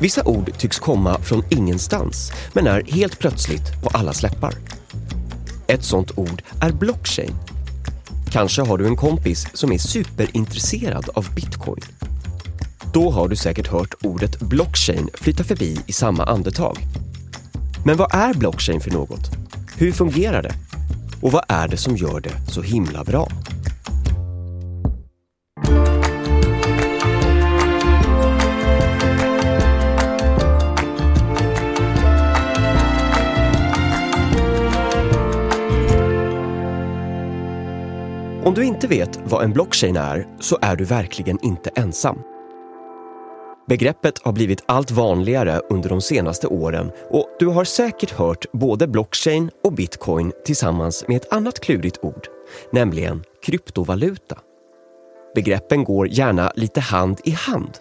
Vissa ord tycks komma från ingenstans men är helt plötsligt på alla läppar. Ett sånt ord är blockchain. Kanske har du en kompis som är superintresserad av bitcoin. Då har du säkert hört ordet blockchain flytta förbi i samma andetag. Men vad är blockchain för något? Hur fungerar det? Och vad är det som gör det så himla bra? Om du inte vet vad en blockchain är så är du verkligen inte ensam. Begreppet har blivit allt vanligare under de senaste åren och du har säkert hört både blockchain och bitcoin tillsammans med ett annat klurigt ord, nämligen kryptovaluta. Begreppen går gärna lite hand i hand.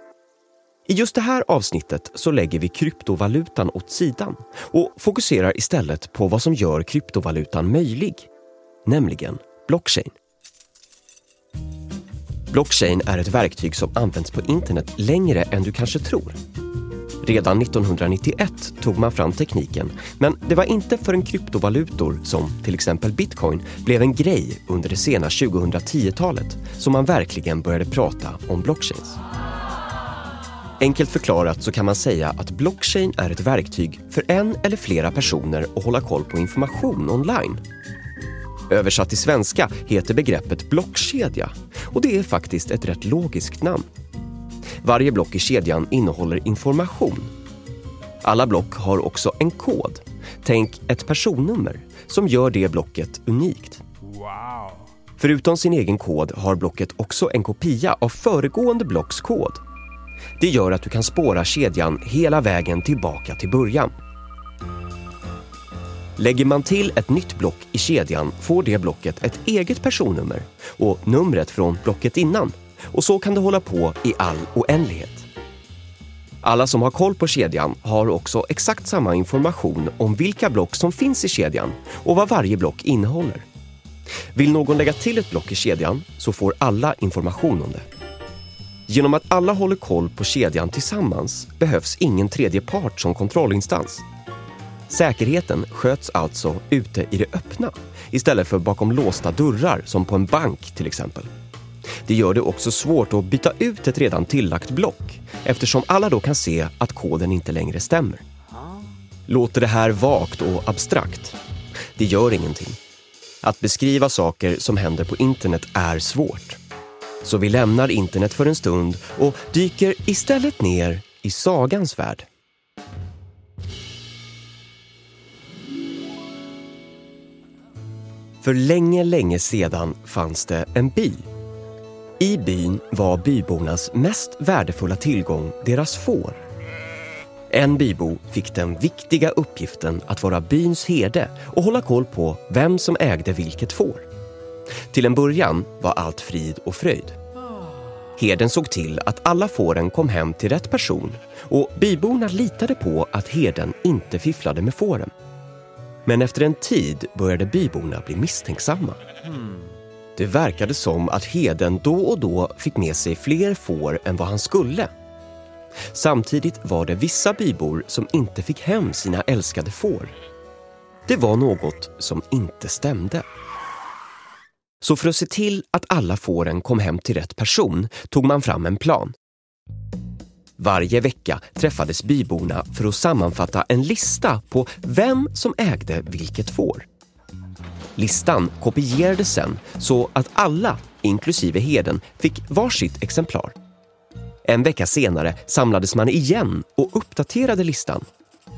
I just det här avsnittet så lägger vi kryptovalutan åt sidan och fokuserar istället på vad som gör kryptovalutan möjlig, nämligen blockchain. Blockchain är ett verktyg som används på internet längre än du kanske tror. Redan 1991 tog man fram tekniken, men det var inte förrän kryptovalutor som till exempel bitcoin blev en grej under det sena 2010-talet som man verkligen började prata om blockchains. Enkelt förklarat så kan man säga att blockchain är ett verktyg för en eller flera personer att hålla koll på information online Översatt till svenska heter begreppet blockkedja och det är faktiskt ett rätt logiskt namn. Varje block i kedjan innehåller information. Alla block har också en kod, tänk ett personnummer, som gör det blocket unikt. Wow. Förutom sin egen kod har blocket också en kopia av föregående blocks kod. Det gör att du kan spåra kedjan hela vägen tillbaka till början. Lägger man till ett nytt block i kedjan får det blocket ett eget personnummer och numret från blocket innan. Och så kan det hålla på i all oändlighet. Alla som har koll på kedjan har också exakt samma information om vilka block som finns i kedjan och vad varje block innehåller. Vill någon lägga till ett block i kedjan så får alla information om det. Genom att alla håller koll på kedjan tillsammans behövs ingen tredje part som kontrollinstans. Säkerheten sköts alltså ute i det öppna istället för bakom låsta dörrar som på en bank till exempel. Det gör det också svårt att byta ut ett redan tillagt block eftersom alla då kan se att koden inte längre stämmer. Låter det här vagt och abstrakt? Det gör ingenting. Att beskriva saker som händer på internet är svårt. Så vi lämnar internet för en stund och dyker istället ner i sagans värld. För länge, länge sedan fanns det en by. I byn var bybornas mest värdefulla tillgång deras får. En bybo fick den viktiga uppgiften att vara byns herde och hålla koll på vem som ägde vilket får. Till en början var allt frid och fröjd. Herden såg till att alla fåren kom hem till rätt person och byborna litade på att herden inte fifflade med fåren. Men efter en tid började byborna bli misstänksamma. Det verkade som att heden då och då fick med sig fler får än vad han skulle. Samtidigt var det vissa bybor som inte fick hem sina älskade får. Det var något som inte stämde. Så för att se till att alla fåren kom hem till rätt person tog man fram en plan. Varje vecka träffades byborna för att sammanfatta en lista på vem som ägde vilket får. Listan kopierades sen så att alla, inklusive heden, fick varsitt exemplar. En vecka senare samlades man igen och uppdaterade listan.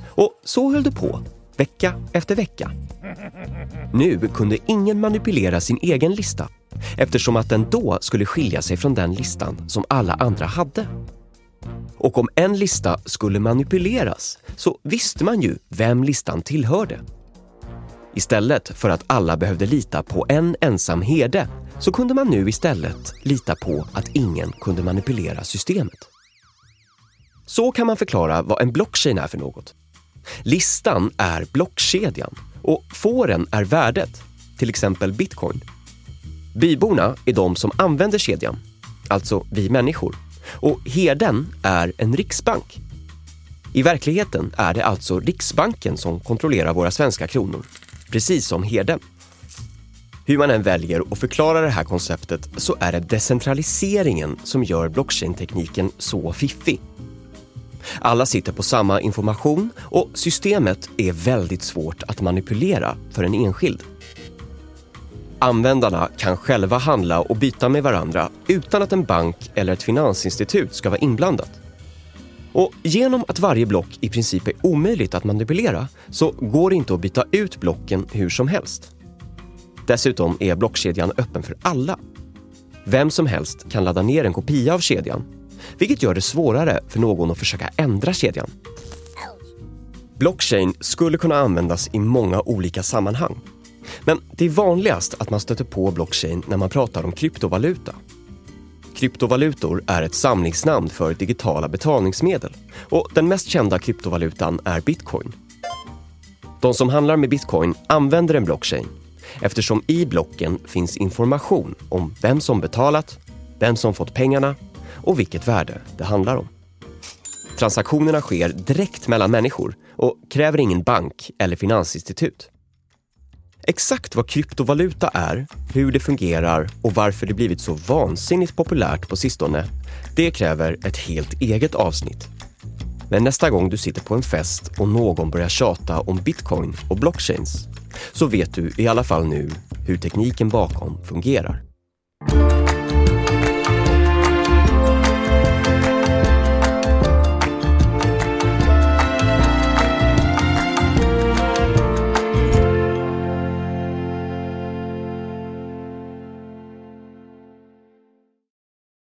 Och så höll det på, vecka efter vecka. Nu kunde ingen manipulera sin egen lista eftersom att den då skulle skilja sig från den listan som alla andra hade. Och om en lista skulle manipuleras så visste man ju vem listan tillhörde. Istället för att alla behövde lita på en ensam herde så kunde man nu istället lita på att ingen kunde manipulera systemet. Så kan man förklara vad en blockchain är för något. Listan är blockkedjan och fåren är värdet, till exempel bitcoin. Byborna är de som använder kedjan, alltså vi människor och herden är en riksbank. I verkligheten är det alltså Riksbanken som kontrollerar våra svenska kronor, precis som herden. Hur man än väljer att förklara det här konceptet så är det decentraliseringen som gör blockchain-tekniken så fiffig. Alla sitter på samma information och systemet är väldigt svårt att manipulera för en enskild. Användarna kan själva handla och byta med varandra utan att en bank eller ett finansinstitut ska vara inblandat. Och genom att varje block i princip är omöjligt att manipulera så går det inte att byta ut blocken hur som helst. Dessutom är blockkedjan öppen för alla. Vem som helst kan ladda ner en kopia av kedjan, vilket gör det svårare för någon att försöka ändra kedjan. Blockchain skulle kunna användas i många olika sammanhang. Men det är vanligast att man stöter på blockchain när man pratar om kryptovaluta. Kryptovalutor är ett samlingsnamn för digitala betalningsmedel och den mest kända kryptovalutan är bitcoin. De som handlar med bitcoin använder en blockchain eftersom i blocken finns information om vem som betalat, vem som fått pengarna och vilket värde det handlar om. Transaktionerna sker direkt mellan människor och kräver ingen bank eller finansinstitut. Exakt vad kryptovaluta är, hur det fungerar och varför det blivit så vansinnigt populärt på sistone, det kräver ett helt eget avsnitt. Men nästa gång du sitter på en fest och någon börjar tjata om bitcoin och blockchains så vet du i alla fall nu hur tekniken bakom fungerar.